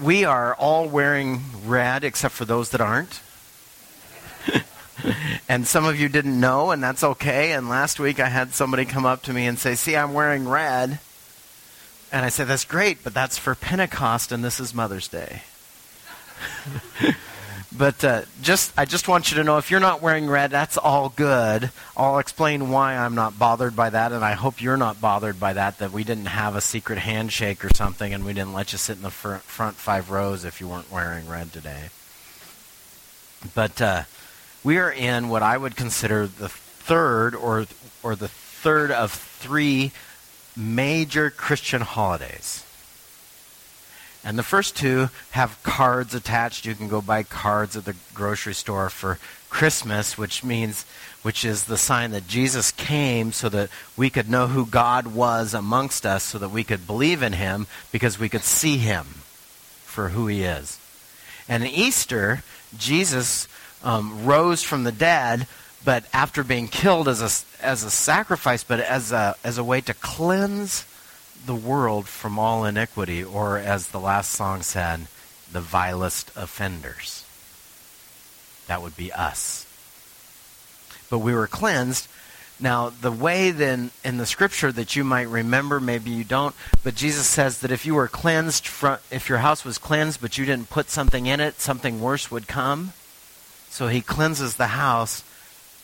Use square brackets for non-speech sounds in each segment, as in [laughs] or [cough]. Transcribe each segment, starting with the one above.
we are all wearing red except for those that aren't. [laughs] and some of you didn't know, and that's okay. And last week I had somebody come up to me and say, See, I'm wearing red. And I said, That's great, but that's for Pentecost, and this is Mother's Day. [laughs] but uh, just, I just want you to know if you're not wearing red, that's all good. I'll explain why I'm not bothered by that, and I hope you're not bothered by that, that we didn't have a secret handshake or something, and we didn't let you sit in the fr- front five rows if you weren't wearing red today. But uh, we are in what I would consider the third or, or the third of three major Christian holidays. And the first two have cards attached. You can go buy cards at the grocery store for Christmas, which means, which is the sign that Jesus came so that we could know who God was amongst us, so that we could believe in him because we could see him for who he is. And Easter, Jesus um, rose from the dead, but after being killed as a, as a sacrifice, but as a, as a way to cleanse the world from all iniquity, or as the last song said, the vilest offenders. That would be us. But we were cleansed. Now, the way then in the scripture that you might remember, maybe you don't, but Jesus says that if you were cleansed, from, if your house was cleansed, but you didn't put something in it, something worse would come. So he cleanses the house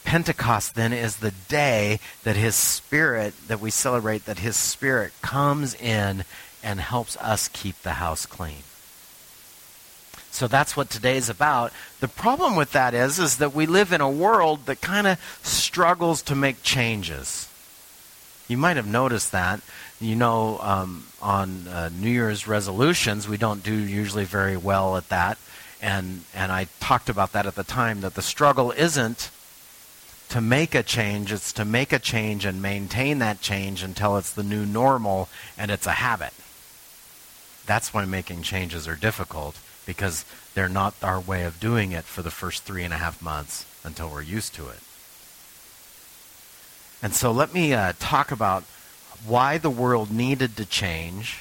Pentecost then is the day that his spirit, that we celebrate, that his spirit comes in and helps us keep the house clean. So that's what today is about. The problem with that is, is that we live in a world that kind of struggles to make changes. You might have noticed that. You know, um, on uh, New Year's resolutions, we don't do usually very well at that. And, and I talked about that at the time, that the struggle isn't to make a change, it's to make a change and maintain that change until it's the new normal and it's a habit. That's why making changes are difficult because they're not our way of doing it for the first three and a half months until we're used to it. And so let me uh, talk about why the world needed to change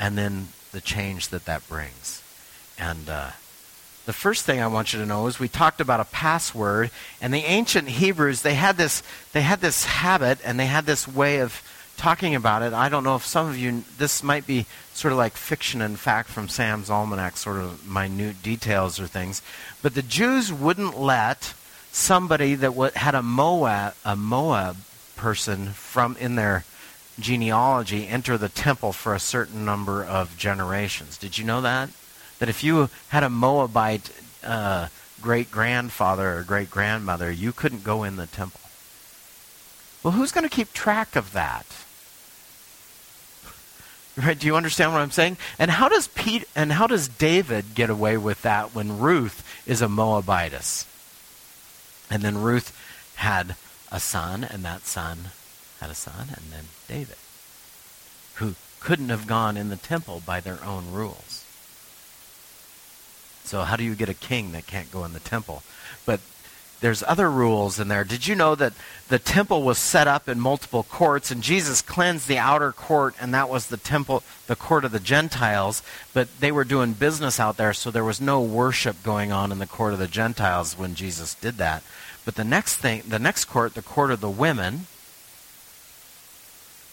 and then the change that that brings. And uh, the first thing I want you to know is we talked about a password, and the ancient Hebrews they had this they had this habit and they had this way of talking about it. I don't know if some of you this might be sort of like fiction and fact from Sam's almanac, sort of minute details or things, but the Jews wouldn't let somebody that had a Moab a Moab person from in their genealogy enter the temple for a certain number of generations. Did you know that? That if you had a Moabite uh, great grandfather or great grandmother, you couldn't go in the temple. Well, who's going to keep track of that? [laughs] Right? Do you understand what I'm saying? And how does Pete and how does David get away with that when Ruth is a Moabitess? And then Ruth had a son, and that son had a son, and then David, who couldn't have gone in the temple by their own rules. So how do you get a king that can't go in the temple? But there's other rules in there. Did you know that the temple was set up in multiple courts and Jesus cleansed the outer court and that was the temple, the court of the Gentiles, but they were doing business out there so there was no worship going on in the court of the Gentiles when Jesus did that. But the next thing, the next court, the court of the women,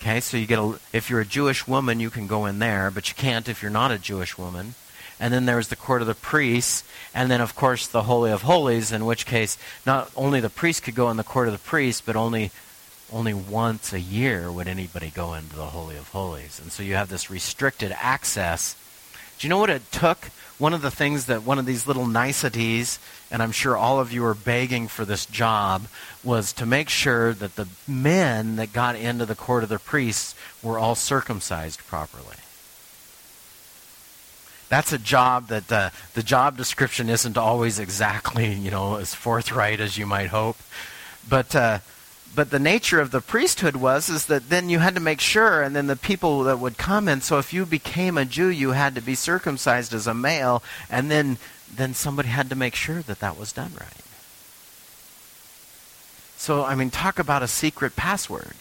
Okay, so you get a if you're a Jewish woman, you can go in there, but you can't if you're not a Jewish woman and then there was the court of the priests, and then, of course, the Holy of Holies, in which case not only the priest could go in the court of the priests, but only, only once a year would anybody go into the Holy of Holies. And so you have this restricted access. Do you know what it took? One of the things that one of these little niceties, and I'm sure all of you are begging for this job, was to make sure that the men that got into the court of the priests were all circumcised properly that's a job that uh, the job description isn't always exactly, [laughs] you know, as forthright as you might hope. But uh, but the nature of the priesthood was is that then you had to make sure, and then the people that would come and So if you became a Jew, you had to be circumcised as a male, and then then somebody had to make sure that that was done right. So I mean, talk about a secret password.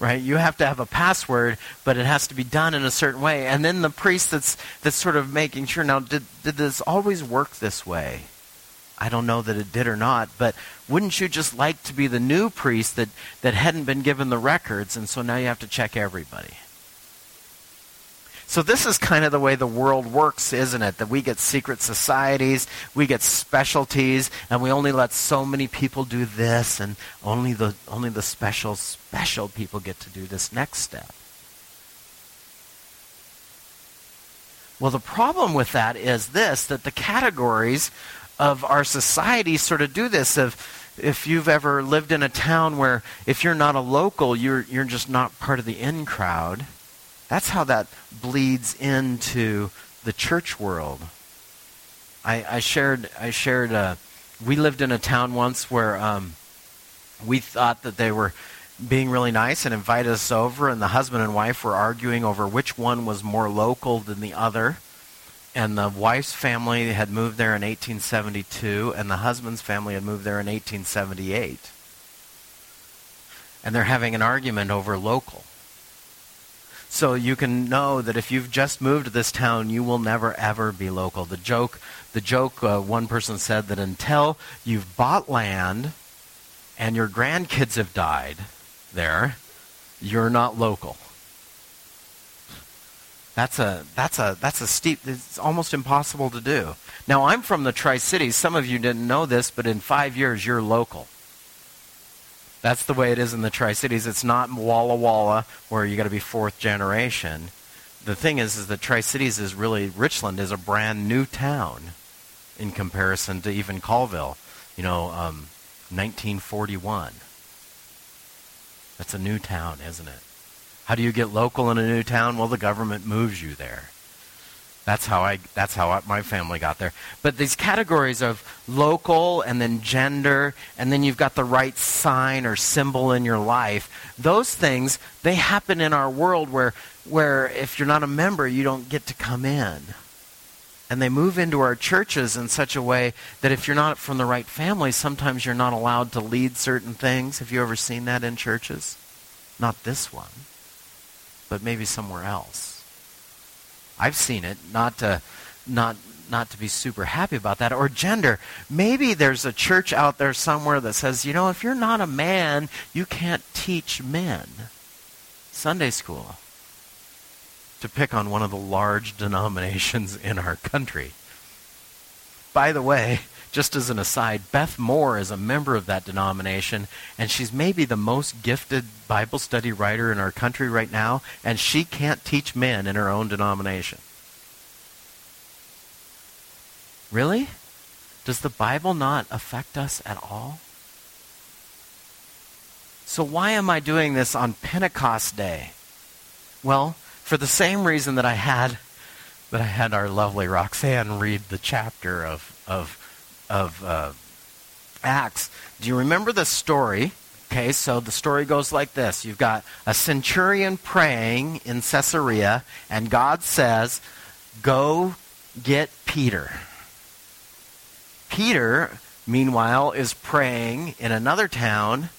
Right? You have to have a password, but it has to be done in a certain way. And then the priest that's that's sort of making sure. Now, did did this always work this way? I don't know that it did or not, but wouldn't you just like to be the new priest that, that hadn't been given the records, and so now you have to check everybody? So this is kind of the way the world works, isn't it? That we get secret societies, we get specialties, and we only let so many people do this, and only the only the special special people get to do this next step. Well, the problem with that is this that the categories of our society sort of do this. If if you've ever lived in a town where if you're not a local, you're you're just not part of the in crowd. That's how that bleeds into the church world. I, I shared I shared uh, we lived in a town once where um, we thought that they were being really nice and invited us over, and the husband and wife were arguing over which one was more local than the other and the wife's family had moved there in 1872, and the husband's family had moved there in 1878. And they're having an argument over local. So you can know that if you've just moved to this town, you will never ever be local. The joke, the joke, uh, one person said that until you've bought land and your grandkids have died there, you're not local. That's a that's a that's a steep. It's almost impossible to do. Now I'm from the Tri Cities. Some of you didn't know this, but in five years you're local. That's the way it is in the Tri Cities. It's not Walla Walla where you got to be fourth generation. The thing is, is that Tri Cities is really Richland is a brand new town in comparison to even Colville. You know, um, 1941. That's a new town, isn't it? How do you get local in a new town? Well, the government moves you there. That's how I. That's how I, my family got there. But these categories of local and then gender, and then you've got the right sign or symbol in your life. Those things they happen in our world where where if you're not a member, you don't get to come in. And they move into our churches in such a way that if you're not from the right family, sometimes you're not allowed to lead certain things. Have you ever seen that in churches? Not this one but maybe somewhere else. I've seen it, not to, not, not to be super happy about that. Or gender. Maybe there's a church out there somewhere that says, you know, if you're not a man, you can't teach men Sunday school. To pick on one of the large [laughs] denominations in our country. By the way, just as an aside, Beth Moore is a member of that denomination, and she's maybe the most gifted Bible study writer in our country right now, and she can't teach men in her own denomination. Really? Does the Bible not affect us at all? So, why am I doing this on Pentecost Day? Well, for the same reason that I had that I had our lovely Roxanne read the chapter of, of of uh, Acts. Do you remember the story? Okay, so the story goes like this You've got a centurion praying in Caesarea, and God says, Go get Peter. Peter, meanwhile, is praying in another town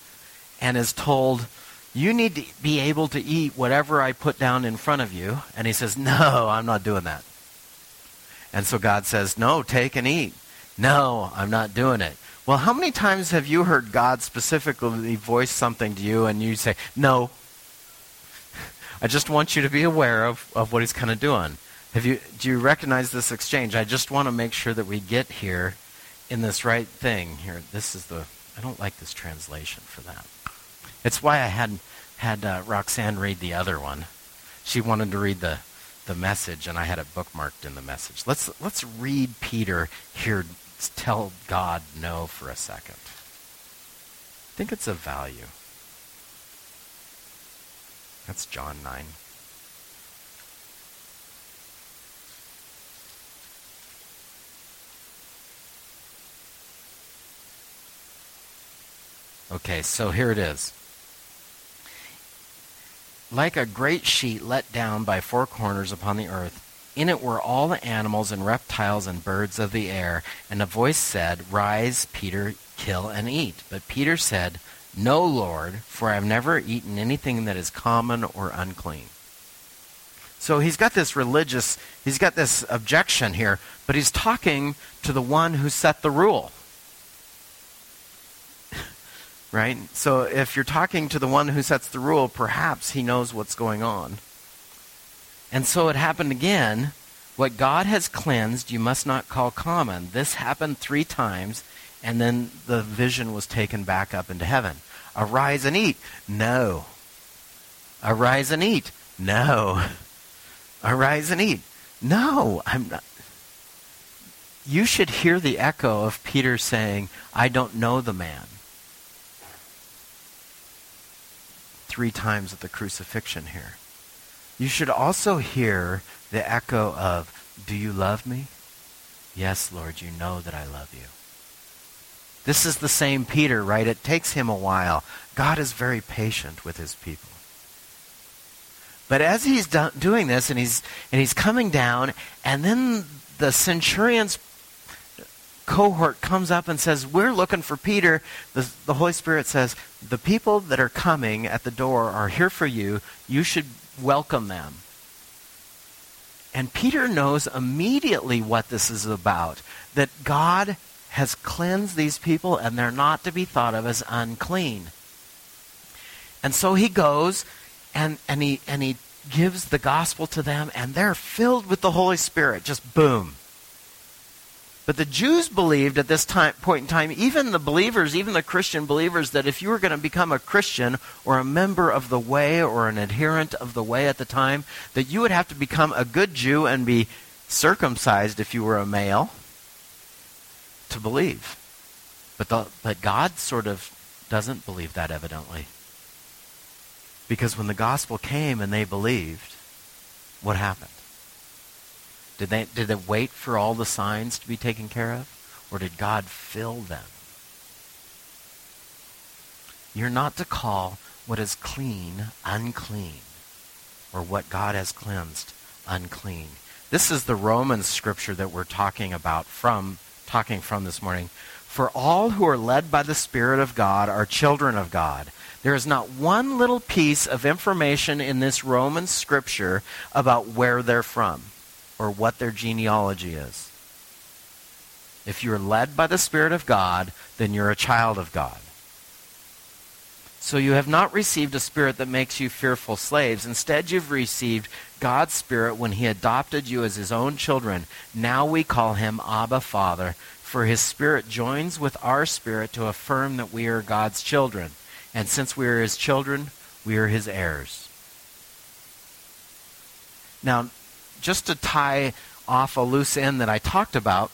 and is told, You need to be able to eat whatever I put down in front of you. And he says, No, I'm not doing that. And so God says, No, take and eat. No, I'm not doing it. Well, how many times have you heard God specifically voice something to you and you say, No? [laughs] I just want you to be aware of, of what he's kind of doing. Have you, do you recognize this exchange? I just want to make sure that we get here in this right thing. Here, this is the, I don't like this translation for that. It's why I had, had uh, Roxanne read the other one. She wanted to read the, the message, and I had it bookmarked in the message. Let's, let's read Peter here tell God no for a second. I think it's of value. That's John 9. Okay, so here it is. Like a great sheet let down by four corners upon the earth, in it were all the animals and reptiles and birds of the air. And a voice said, Rise, Peter, kill and eat. But Peter said, No, Lord, for I have never eaten anything that is common or unclean. So he's got this religious, he's got this objection here, but he's talking to the one who set the rule. [laughs] right? So if you're talking to the one who sets the rule, perhaps he knows what's going on. And so it happened again. What God has cleansed, you must not call common. This happened three times, and then the vision was taken back up into heaven. Arise and eat. No. Arise and eat. No. [laughs] Arise and eat. No, I'm not. You should hear the echo of Peter saying, I don't know the man. Three times at the crucifixion here. You should also hear the echo of, Do you love me? Yes, Lord, you know that I love you. This is the same Peter, right? It takes him a while. God is very patient with his people. But as he's do- doing this and he's, and he's coming down, and then the centurion's cohort comes up and says, We're looking for Peter. The, the Holy Spirit says, The people that are coming at the door are here for you. You should welcome them. And Peter knows immediately what this is about that God has cleansed these people and they're not to be thought of as unclean. And so he goes and, and, he, and he gives the gospel to them and they're filled with the Holy Spirit. Just boom. But the Jews believed at this time, point in time, even the believers, even the Christian believers, that if you were going to become a Christian or a member of the way or an adherent of the way at the time, that you would have to become a good Jew and be circumcised if you were a male to believe. But, the, but God sort of doesn't believe that, evidently. Because when the gospel came and they believed, what happened? Did they, did they wait for all the signs to be taken care of? Or did God fill them? You're not to call what is clean unclean, or what God has cleansed unclean. This is the Roman scripture that we're talking about from talking from this morning. For all who are led by the Spirit of God are children of God. There is not one little piece of information in this Roman scripture about where they're from or what their genealogy is. If you're led by the Spirit of God, then you're a child of God. So you have not received a spirit that makes you fearful slaves. Instead, you've received God's Spirit when He adopted you as His own children. Now we call Him Abba Father, for His Spirit joins with our spirit to affirm that we are God's children. And since we are His children, we are His heirs. Now, just to tie off a loose end that I talked about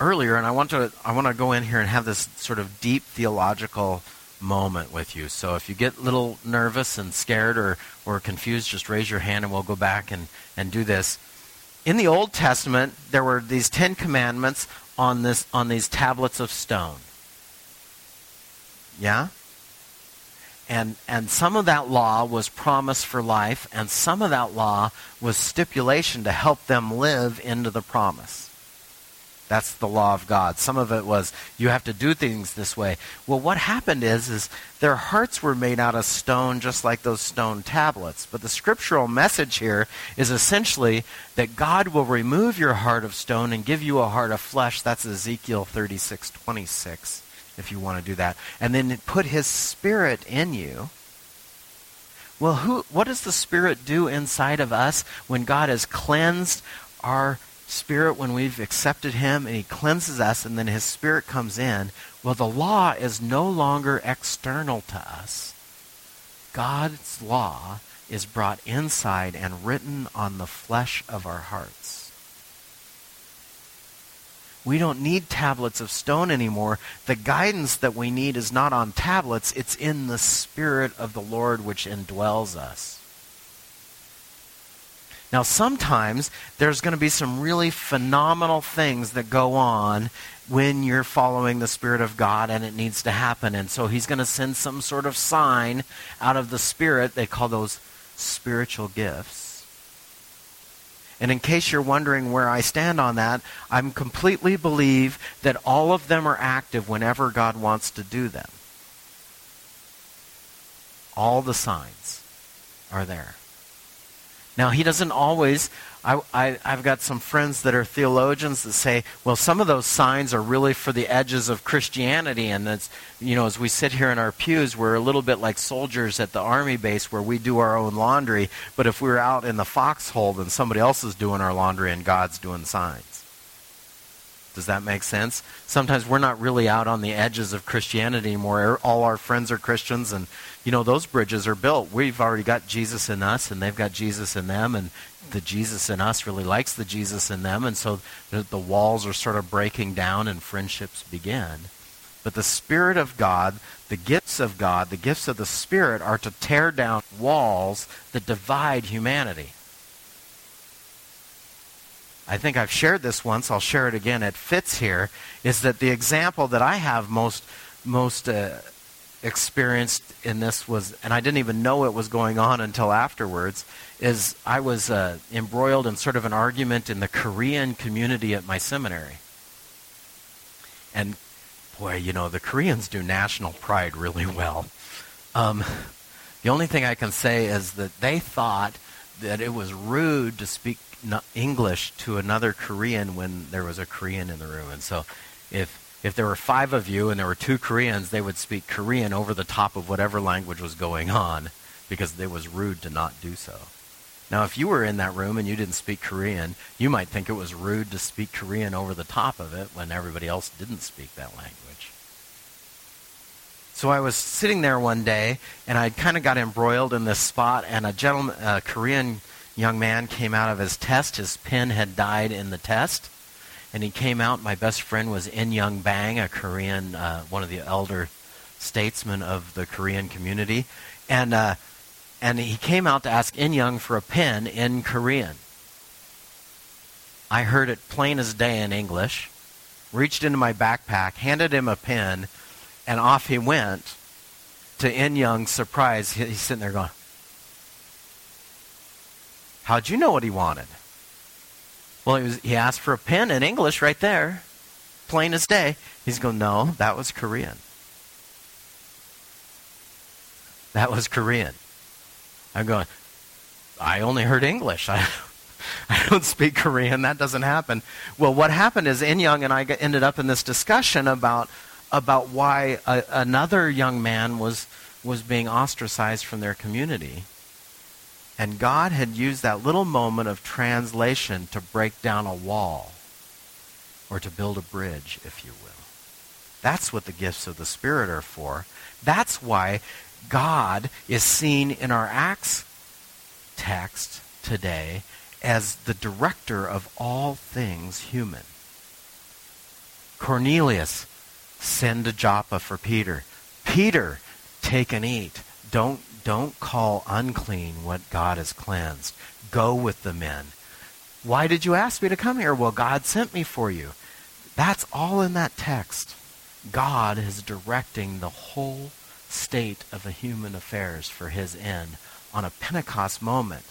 earlier, and I want to I want to go in here and have this sort of deep theological moment with you. So if you get a little nervous and scared or, or confused, just raise your hand and we'll go back and, and do this. In the Old Testament, there were these Ten Commandments on, this, on these tablets of stone. Yeah? And, and some of that law was promise for life, and some of that law was stipulation to help them live into the promise. That's the law of God. Some of it was you have to do things this way. Well, what happened is is their hearts were made out of stone just like those stone tablets. But the scriptural message here is essentially that God will remove your heart of stone and give you a heart of flesh. That's Ezekiel 36:26 if you want to do that. And then put his spirit in you. Well, who what does the spirit do inside of us when God has cleansed our Spirit when we've accepted Him and He cleanses us and then His Spirit comes in, well, the law is no longer external to us. God's law is brought inside and written on the flesh of our hearts. We don't need tablets of stone anymore. The guidance that we need is not on tablets, it's in the Spirit of the Lord which indwells us. Now, sometimes there's going to be some really phenomenal things that go on when you're following the Spirit of God and it needs to happen. And so he's going to send some sort of sign out of the Spirit. They call those spiritual gifts. And in case you're wondering where I stand on that, I completely believe that all of them are active whenever God wants to do them. All the signs are there. Now, he doesn't always I, I, I've got some friends that are theologians that say, well, some of those signs are really for the edges of Christianity. And it's, you know, as we sit here in our pews, we're a little bit like soldiers at the army base where we do our own laundry. But if we're out in the foxhole, then somebody else is doing our laundry and God's doing signs. Does that make sense? Sometimes we're not really out on the edges of Christianity anymore. Er, all our friends are Christians, and you know those bridges are built. We've already got Jesus in us, and they've got Jesus in them, and the Jesus in us really likes the Jesus in them, and so the, the walls are sort of breaking down, and friendships begin. But the Spirit of God, the gifts of God, the gifts of the Spirit are to tear down walls that divide humanity. I think I've shared this once, I'll share it again. It fits here. Is that the example that I have most, most uh, experienced in this was, and I didn't even know it was going on until afterwards, is I was uh, embroiled in sort of an argument in the Korean community at my seminary. And boy, you know, the Koreans do national pride really well. Um, the only thing I can say is that they thought that it was rude to speak English to another Korean when there was a Korean in the room. And so if if there were five of you and there were two Koreans, they would speak Korean over the top of whatever language was going on because it was rude to not do so. Now, if you were in that room and you didn't speak Korean, you might think it was rude to speak Korean over the top of it when everybody else didn't speak that language. So I was sitting there one day and I kind of got embroiled in this spot, and a gentleman, a Korean young man came out of his test. His pen had died in the test. And he came out. My best friend was In Young Bang, a Korean, uh, one of the elder statesmen of the Korean community. And, uh, and he came out to ask In Young for a pen in Korean. I heard it plain as day in English, reached into my backpack, handed him a pen, and off he went. To In Young's surprise, he's sitting there going, How'd you know what he wanted? Well, he, was, he asked for a pen in English right there, plain as day. He's going, no, that was Korean. That was Korean. I'm going, I only heard English. I, [laughs] I don't speak Korean. That doesn't happen. Well, what happened is In Young and I ended up in this discussion about about why a, another young man was was being ostracized from their community. And God had used that little moment of translation to break down a wall or to build a bridge, if you will. That's what the gifts of the Spirit are for. That's why God is seen in our Acts text today as the director of all things human. Cornelius, send to Joppa for Peter. Peter, take and eat. Don't don't call unclean what God has cleansed. Go with the men. Why did you ask me to come here? Well, God sent me for you. That's all in that text. God is directing the whole state of the human affairs for his end on a Pentecost moment.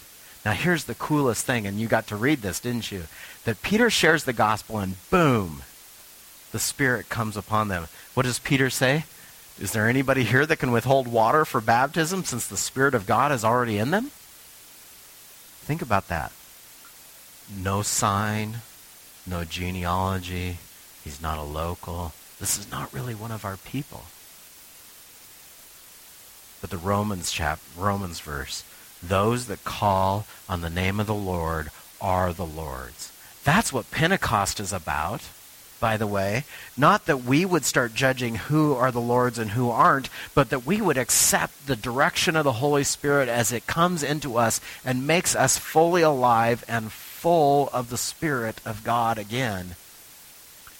Now, here's the coolest thing, and you got to read this, didn't you? That Peter shares the gospel, and boom, the Spirit comes upon them. What does Peter say? Is there anybody here that can withhold water for baptism since the Spirit of God is already in them? Think about that. No sign, no genealogy. He's not a local. This is not really one of our people. But the Romans chap Romans verse, those that call on the name of the Lord are the Lord's. That's what Pentecost is about by the way. Not that we would start judging who are the Lord's and who aren't, but that we would accept the direction of the Holy Spirit as it comes into us and makes us fully alive and full of the Spirit of God again.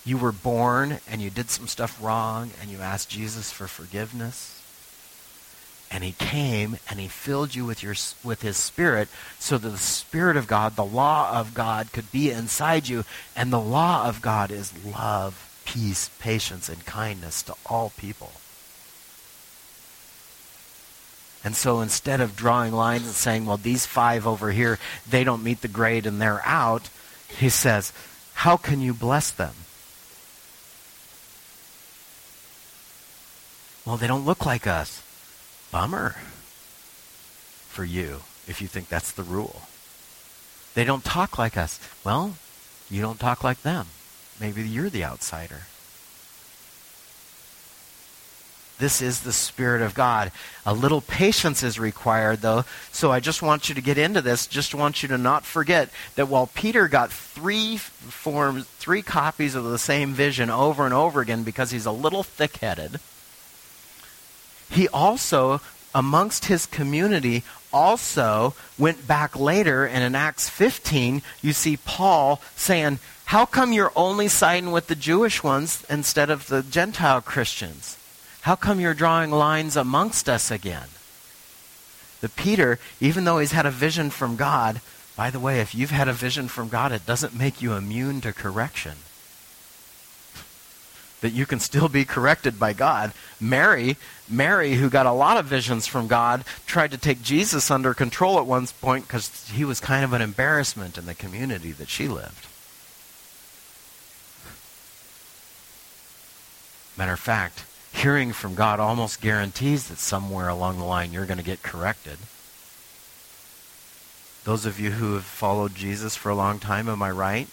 You were born and you did some stuff wrong and you asked Jesus for forgiveness and he came and he filled you with your with his spirit so that the spirit of God the law of God could be inside you. And the law of God is love peace patience and kindness to all people. And so instead of drawing lines and saying well these five over here they don't meet the grade and they're out he says how can you bless them? Well they don't look like us Bummer. for you if you think that's the rule. They don't talk like us. Well, you don't talk like them. Maybe you're the outsider. This is the Spirit of God. A little patience is required, though. So I just want you to get into this. Just want you to not forget that while Peter got three forms, three copies of the same vision over and over again because he's a little thick headed, he also, amongst his community, also went back later, and in Acts 15, you see Paul saying, How come you're only siding with the Jewish ones instead of the Gentile Christians? How come you're drawing lines amongst us again? The Peter, even though he's had a vision from God, by the way, if you've had a vision from God, it doesn't make you immune to correction. That you can still be corrected by God. Mary, Mary, who got a lot of visions from God, tried to take Jesus under control at one point because he was kind of an embarrassment in the community that she lived. Matter of fact, hearing from God almost guarantees that somewhere along the line you're going to get corrected. Those of you who have followed Jesus for a long time, am I right?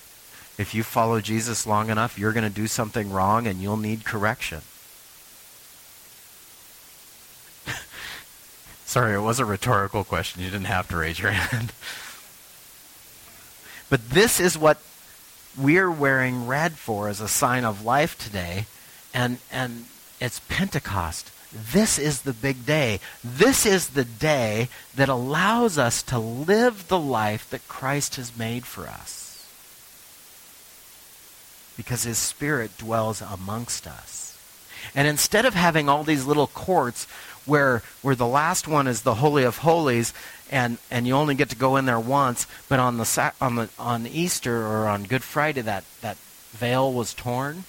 If you follow Jesus long enough, you're going to do something wrong and you'll need correction. [laughs] Sorry, it was a rhetorical question. You didn't have to raise your [laughs] hand. but this is what we're wearing red for as a sign of life today. And, and it's Pentecost. This is the big day. This is the day that allows us to live the life that Christ has made for us. Because his Spirit dwells amongst us. And instead of having all these little courts where, where the last one is the Holy of Holies and, and you only get to go in there once, but on, the, on, the, on Easter or on Good Friday that, that veil was torn,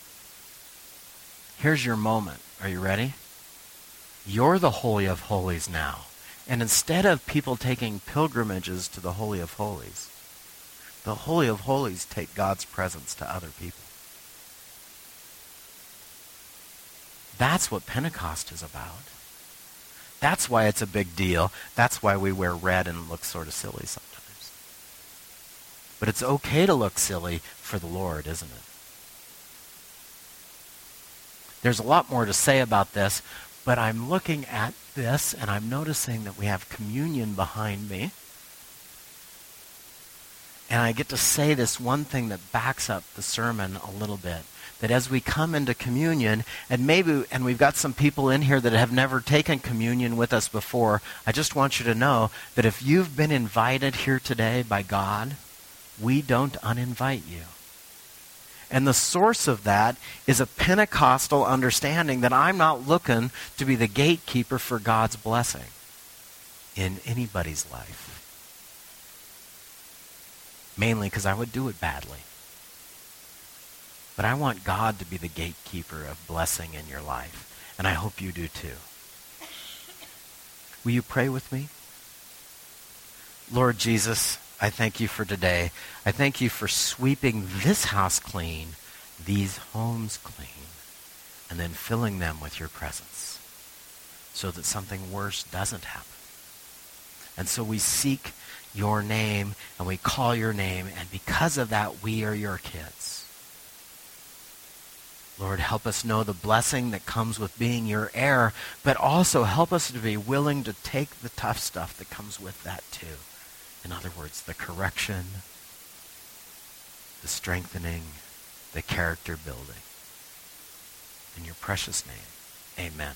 Here's your moment. Are you ready? You're the Holy of Holies now. And instead of people taking pilgrimages to the Holy of Holies, the Holy of Holies take God's presence to other people. That's what Pentecost is about. That's why it's a big deal. That's why we wear red and look sort of silly sometimes. But it's okay to look silly for the Lord, isn't it? There's a lot more to say about this, but I'm looking at this and I'm noticing that we have communion behind me. And I get to say this one thing that backs up the sermon a little bit. That as we come into communion, and maybe, and we've got some people in here that have never taken communion with us before, I just want you to know that if you've been invited here today by God, we don't uninvite you. And the source of that is a Pentecostal understanding that I'm not looking to be the gatekeeper for God's blessing in anybody's life. Mainly because I would do it badly. But I want God to be the gatekeeper of blessing in your life. And I hope you do too. Will you pray with me? Lord Jesus, I thank you for today. I thank you for sweeping this house clean, these homes clean, and then filling them with your presence so that something worse doesn't happen. And so we seek your name and we call your name, and because of that, we are your kids. Lord, help us know the blessing that comes with being your heir, but also help us to be willing to take the tough stuff that comes with that too. In other words, the correction, the strengthening, the character building. In your precious name, amen.